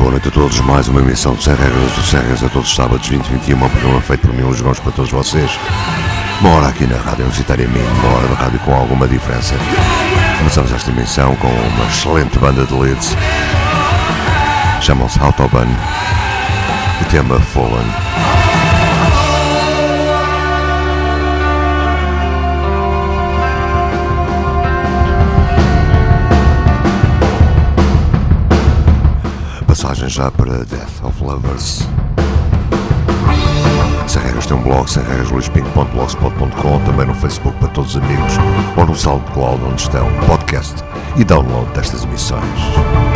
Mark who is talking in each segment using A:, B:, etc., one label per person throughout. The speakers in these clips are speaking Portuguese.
A: Boa noite a todos. Mais uma emissão de Sem Regras do Sem a todos os sábados 2021. Um programa feito por mim, Luís Gomes, para todos vocês. Uma hora aqui na Rádio Universitária Minho, uma hora da rádio com alguma diferença. Começamos esta emissão com uma excelente banda de leads. Chamam-se Autobahn. O tema Fallen. Passagem já para Death of Lovers. Sem regras tem um blog, luispinto.blogspot.com, também no Facebook para todos os amigos, ou no SoundCloud onde estão podcast e download destas emissões.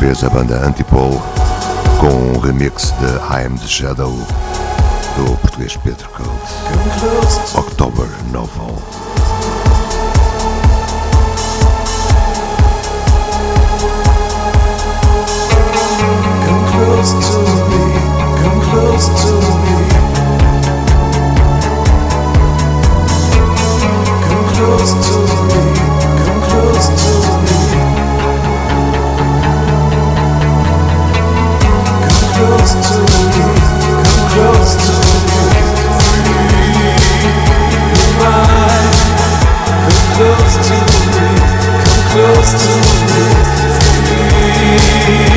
A: A banda Antipole com um remix de I Am the Shadow do português Pedro Code. October Novel. Close to me, come close to me. Come close to me, come close to me. Close to me, come close to me.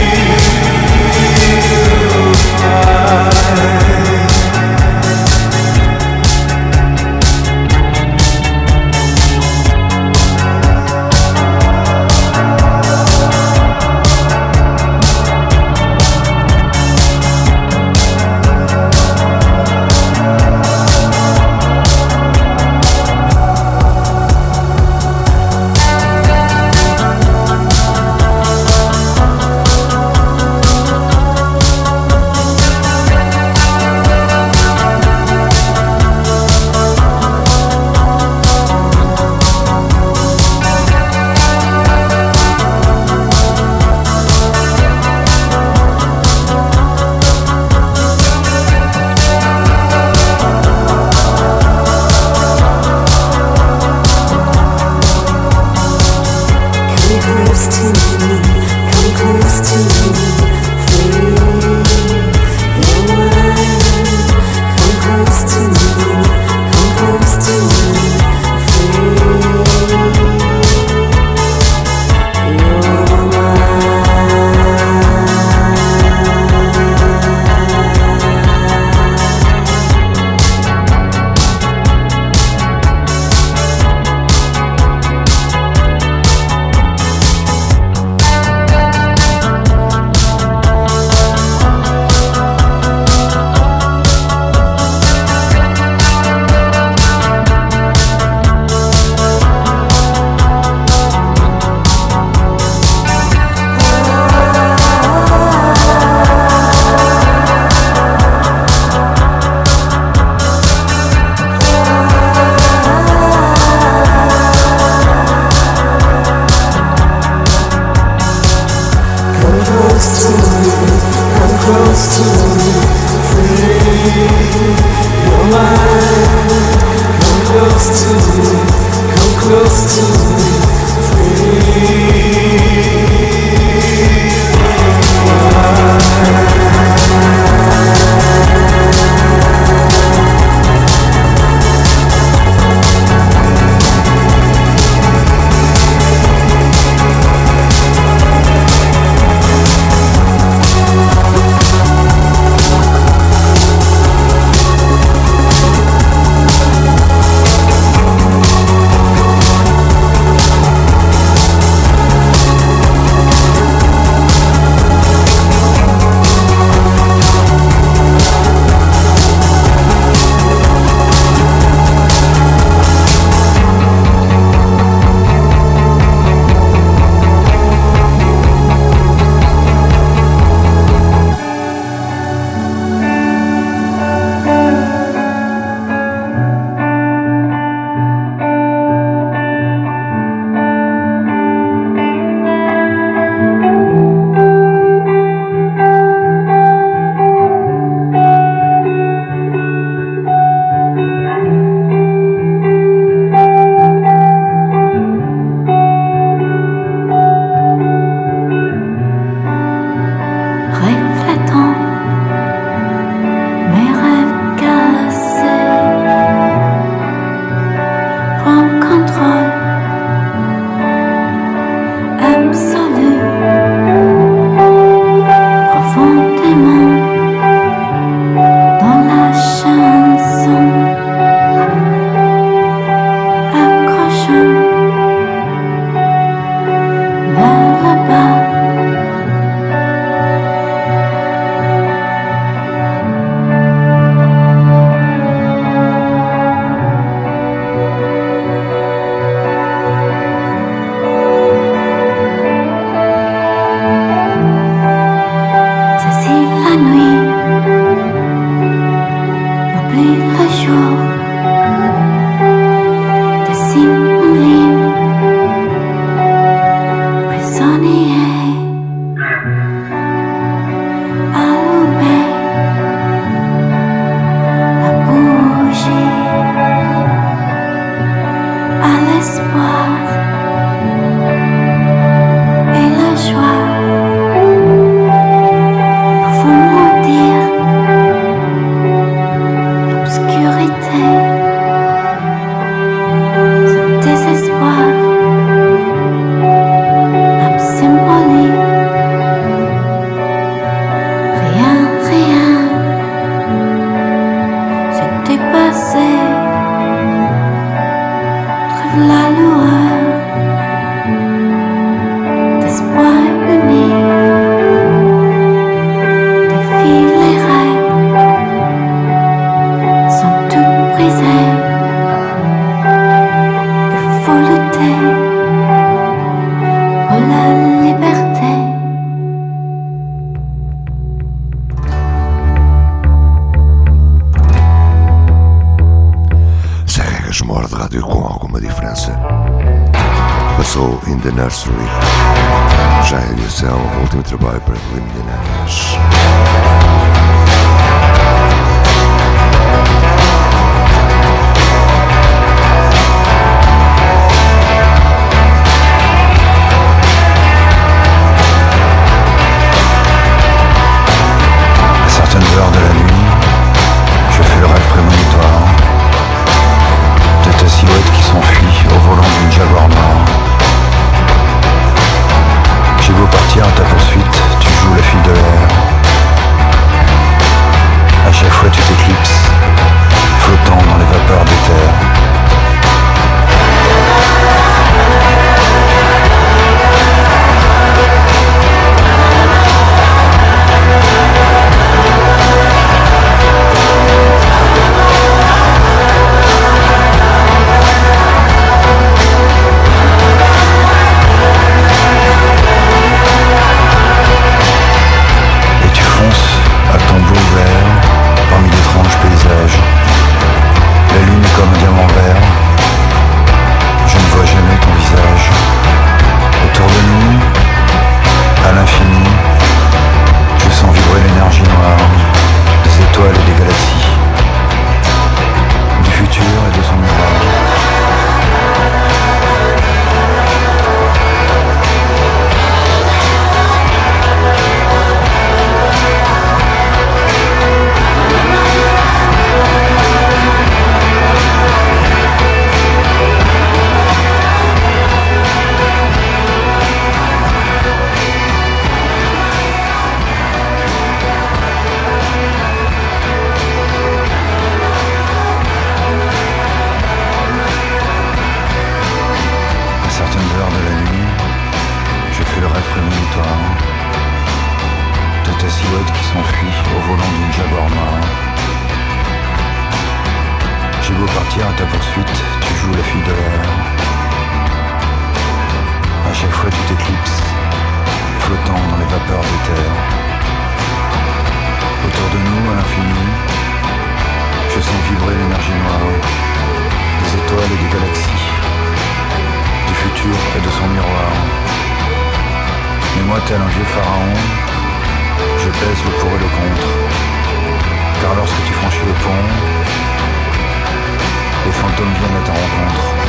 A: vibrer
B: l'énergie noire des étoiles et des galaxies, du futur et de son miroir. Mais moi, tel un vieux pharaon, je pèse le pour et le contre. Car
C: lorsque tu franchis le pont, les fantômes viennent à ta rencontre.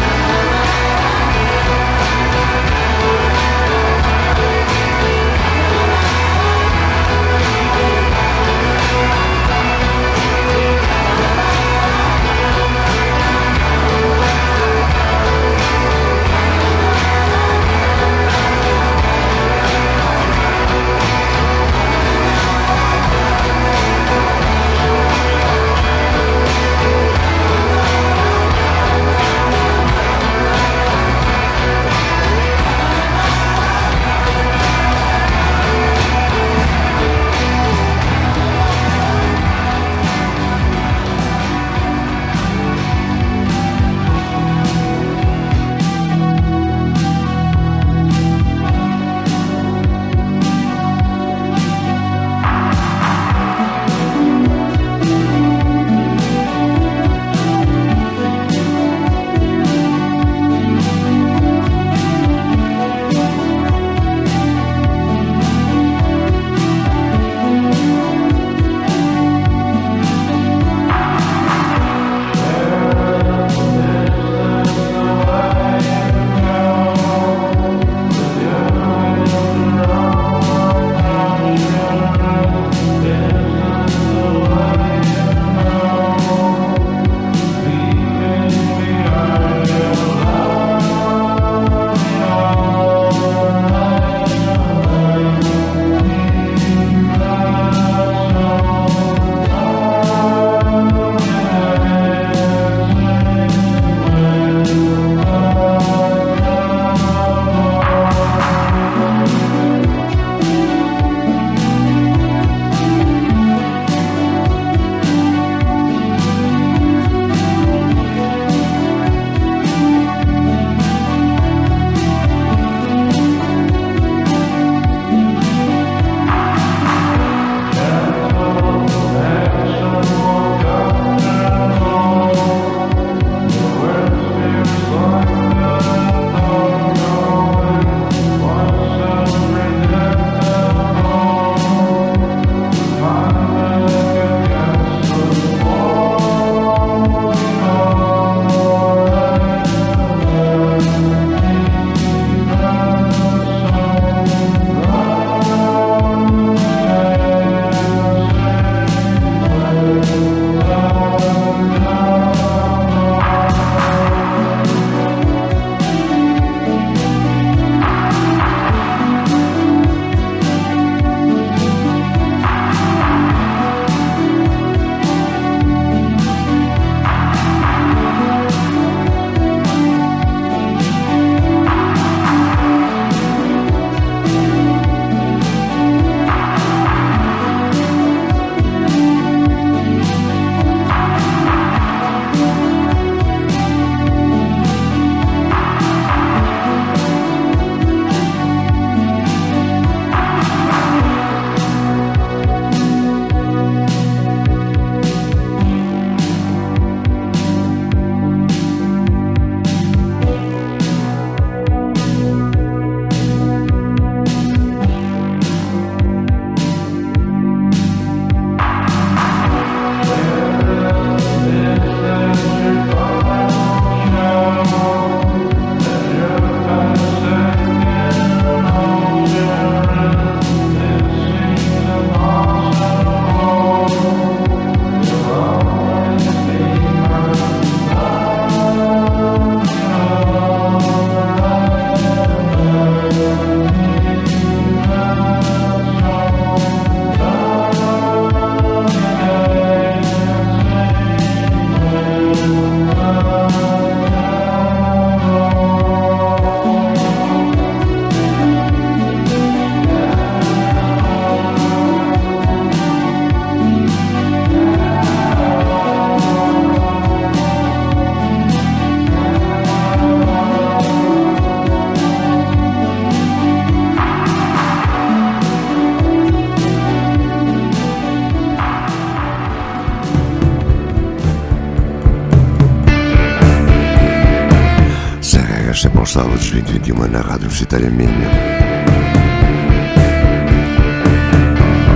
C: Sábados 2021 na Rádio Universitária Minha.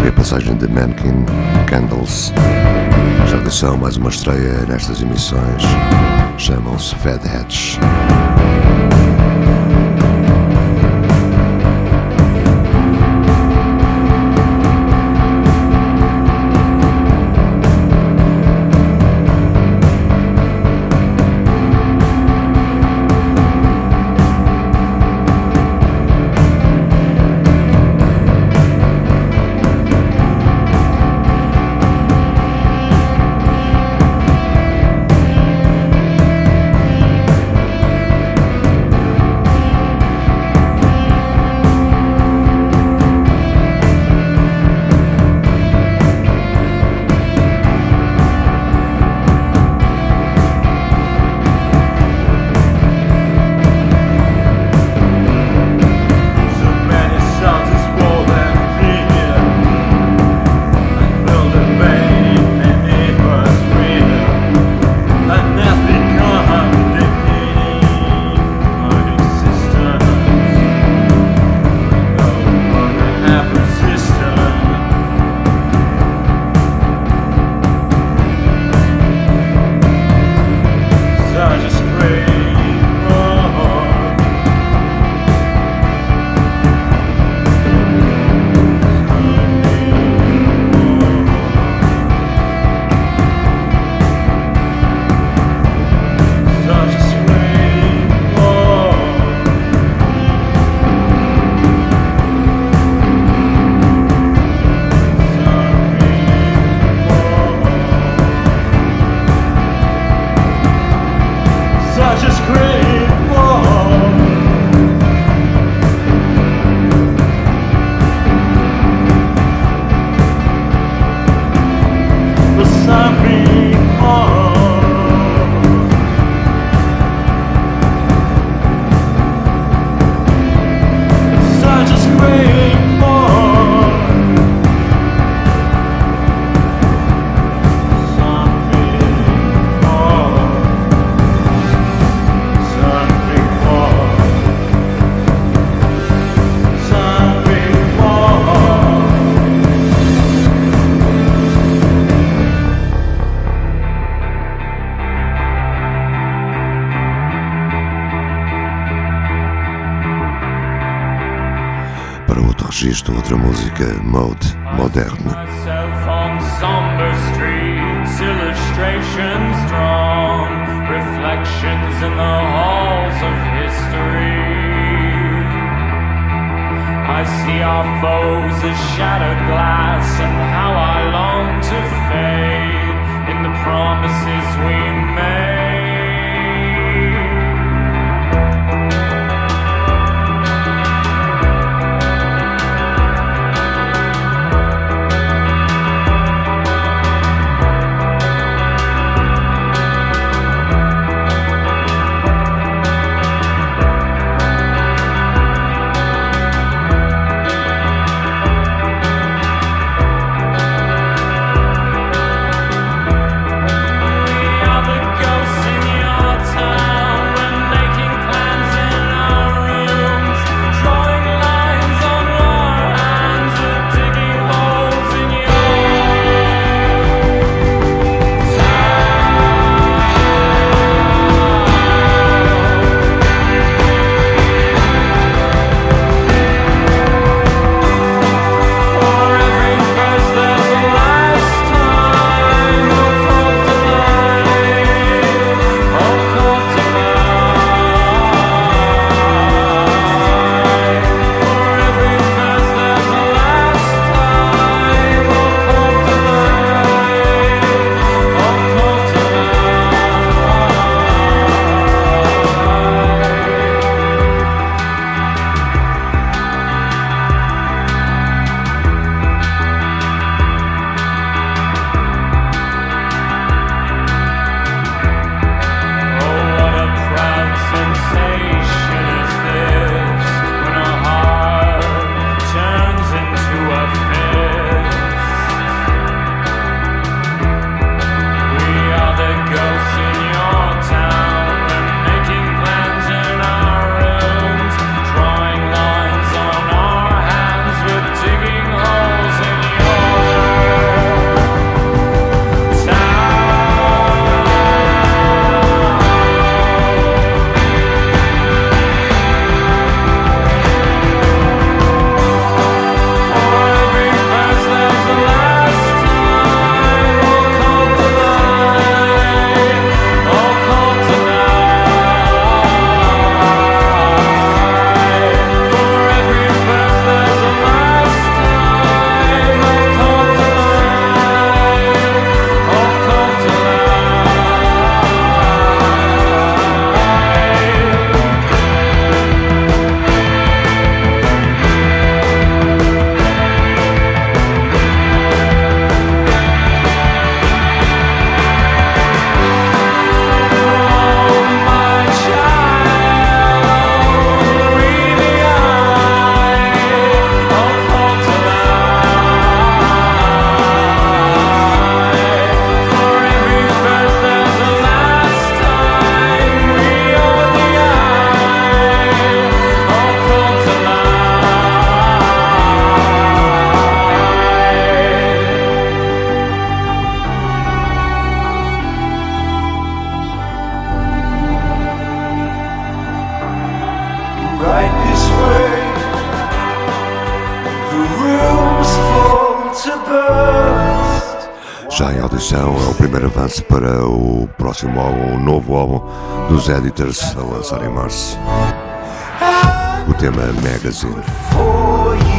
C: A passagem de Mankin Candles. Já atenção, mais uma estreia nestas emissões. Chamam-se Fedheads. Registro outra música, Mode Moderna. I see our foes as shattered glass, and how I long to fade in the promises we made.
A: Próximo álbum, o novo álbum dos Editors a lançar em março. O tema Magazine.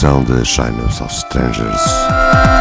D: Já a lição de Shyness of Strangers.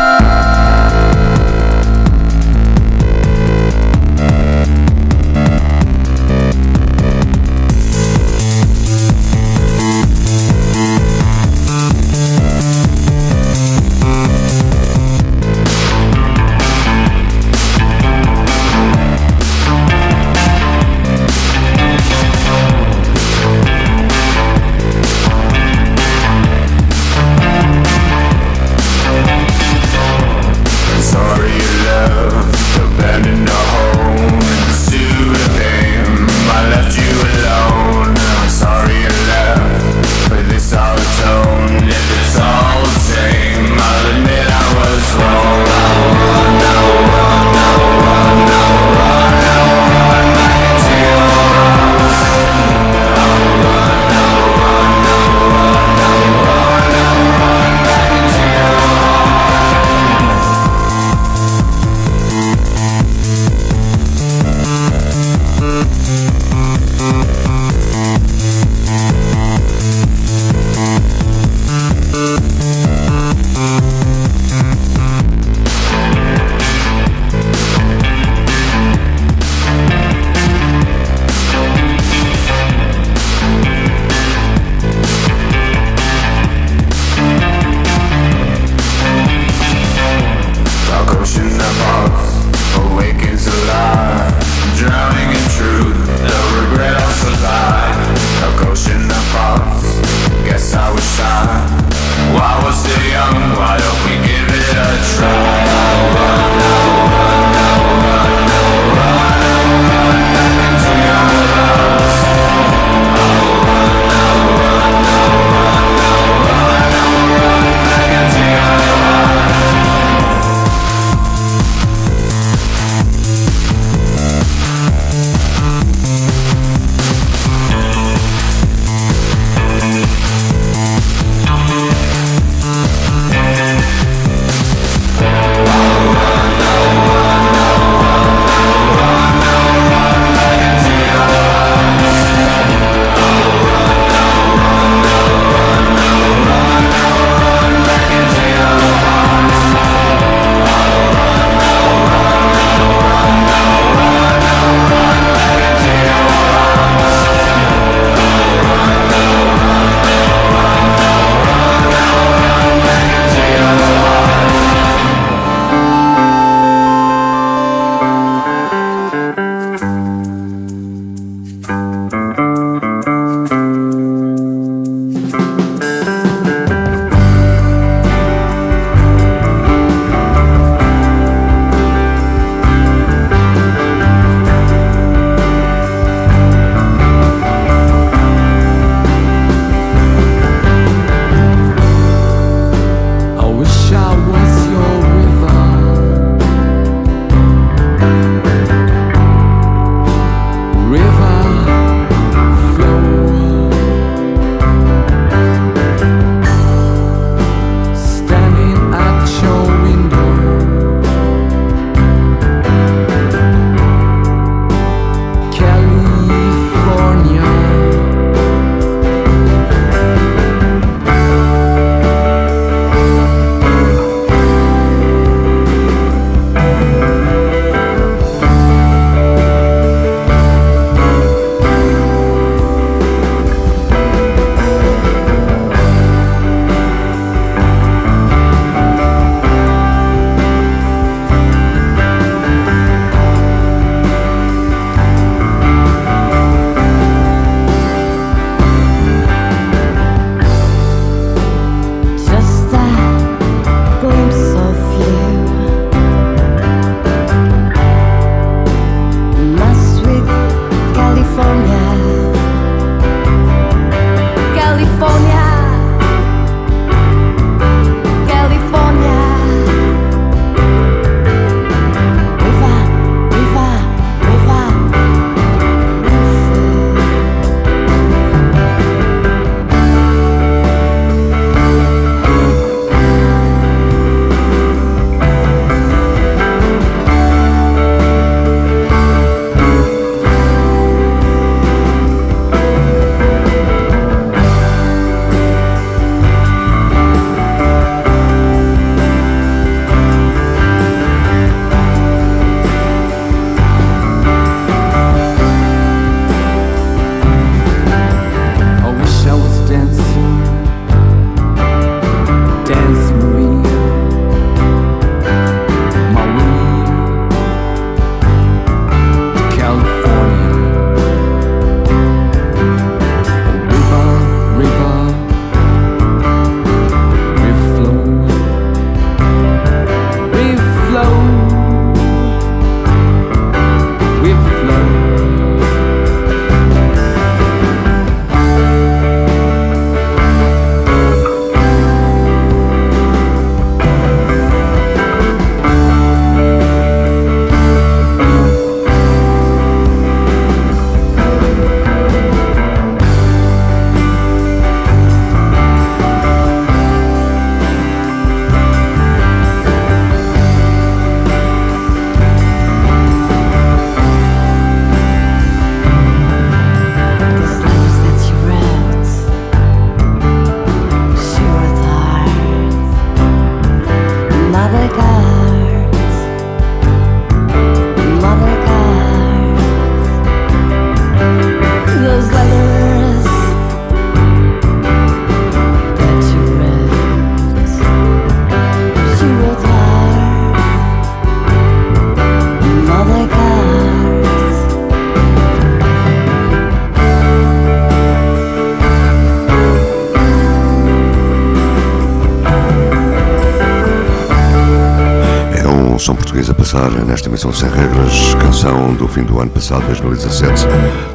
D: Passar nesta emissão sem regras, canção do fim do ano passado, 2017,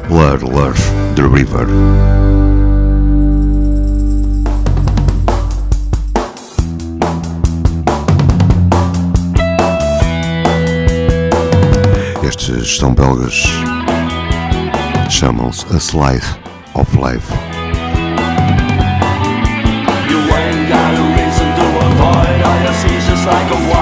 D: Lur Lur, The River. Estes são belgas, chamam-se A Slice of Life. You ain't got a reason to avoid like a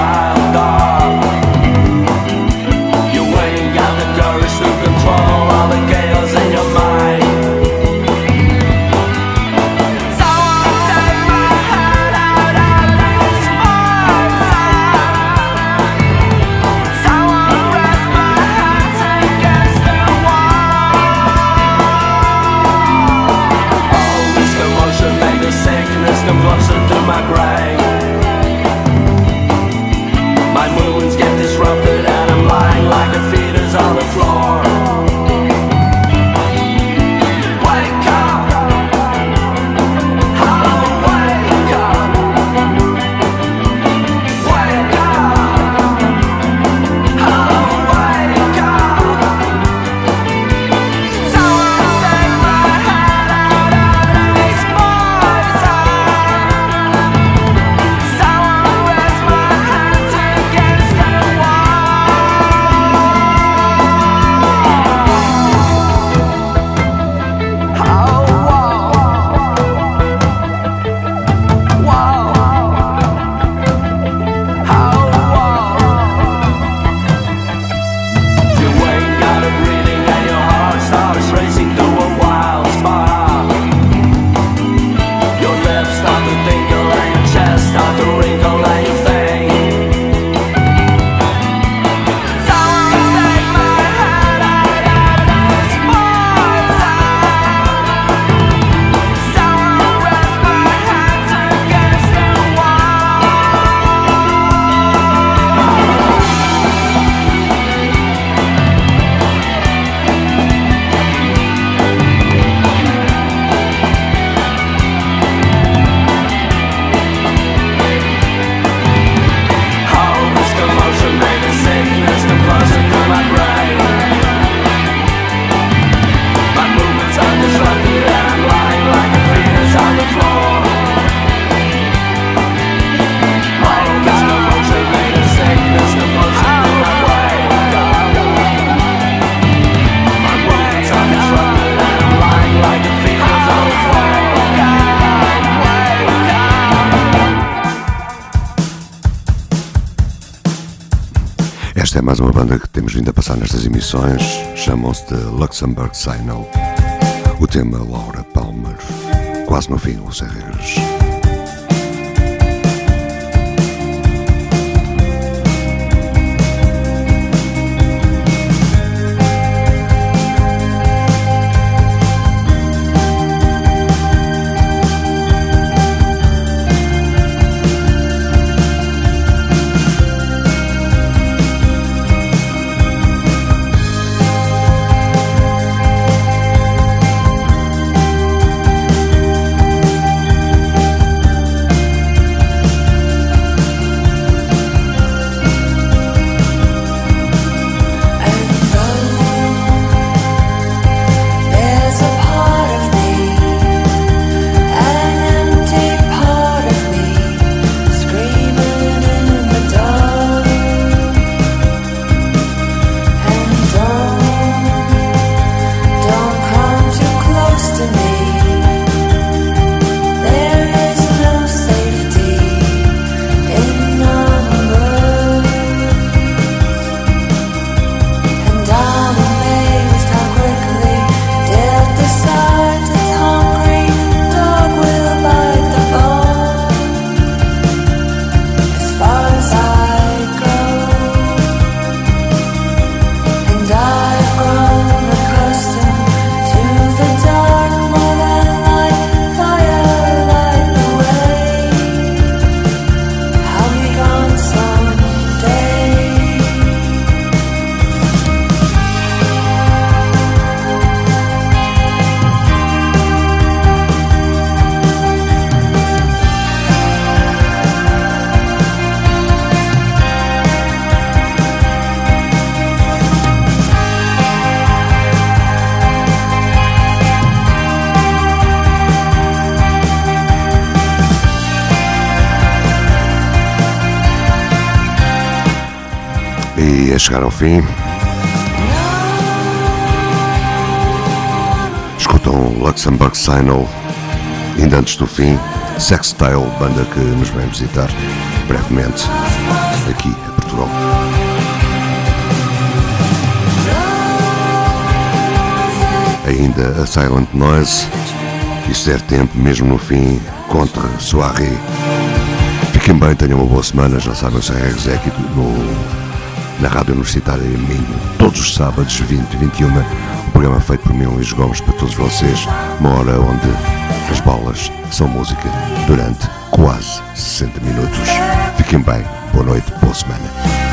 D: emissões, chamam-se de Luxembourg Signal. O tema Laura Palmer, quase no fim, o Sem Regras. Chegar ao fim, escutam Luxembourg Signal, ainda antes do fim, Sextile, banda que nos vem visitar brevemente aqui a Portugal. Ainda a Silent Noise, e se der tempo, mesmo no fim, contra Soirée. Fiquem bem, tenham uma boa semana, já sabem, o CRZ aqui no, na Rádio Universitária Minho, todos os sábados, 20 e 21, um programa feito por mim, Luís Gomes, para todos vocês, uma hora onde as balas são música durante quase 60 minutos. Fiquem bem, boa noite, boa semana.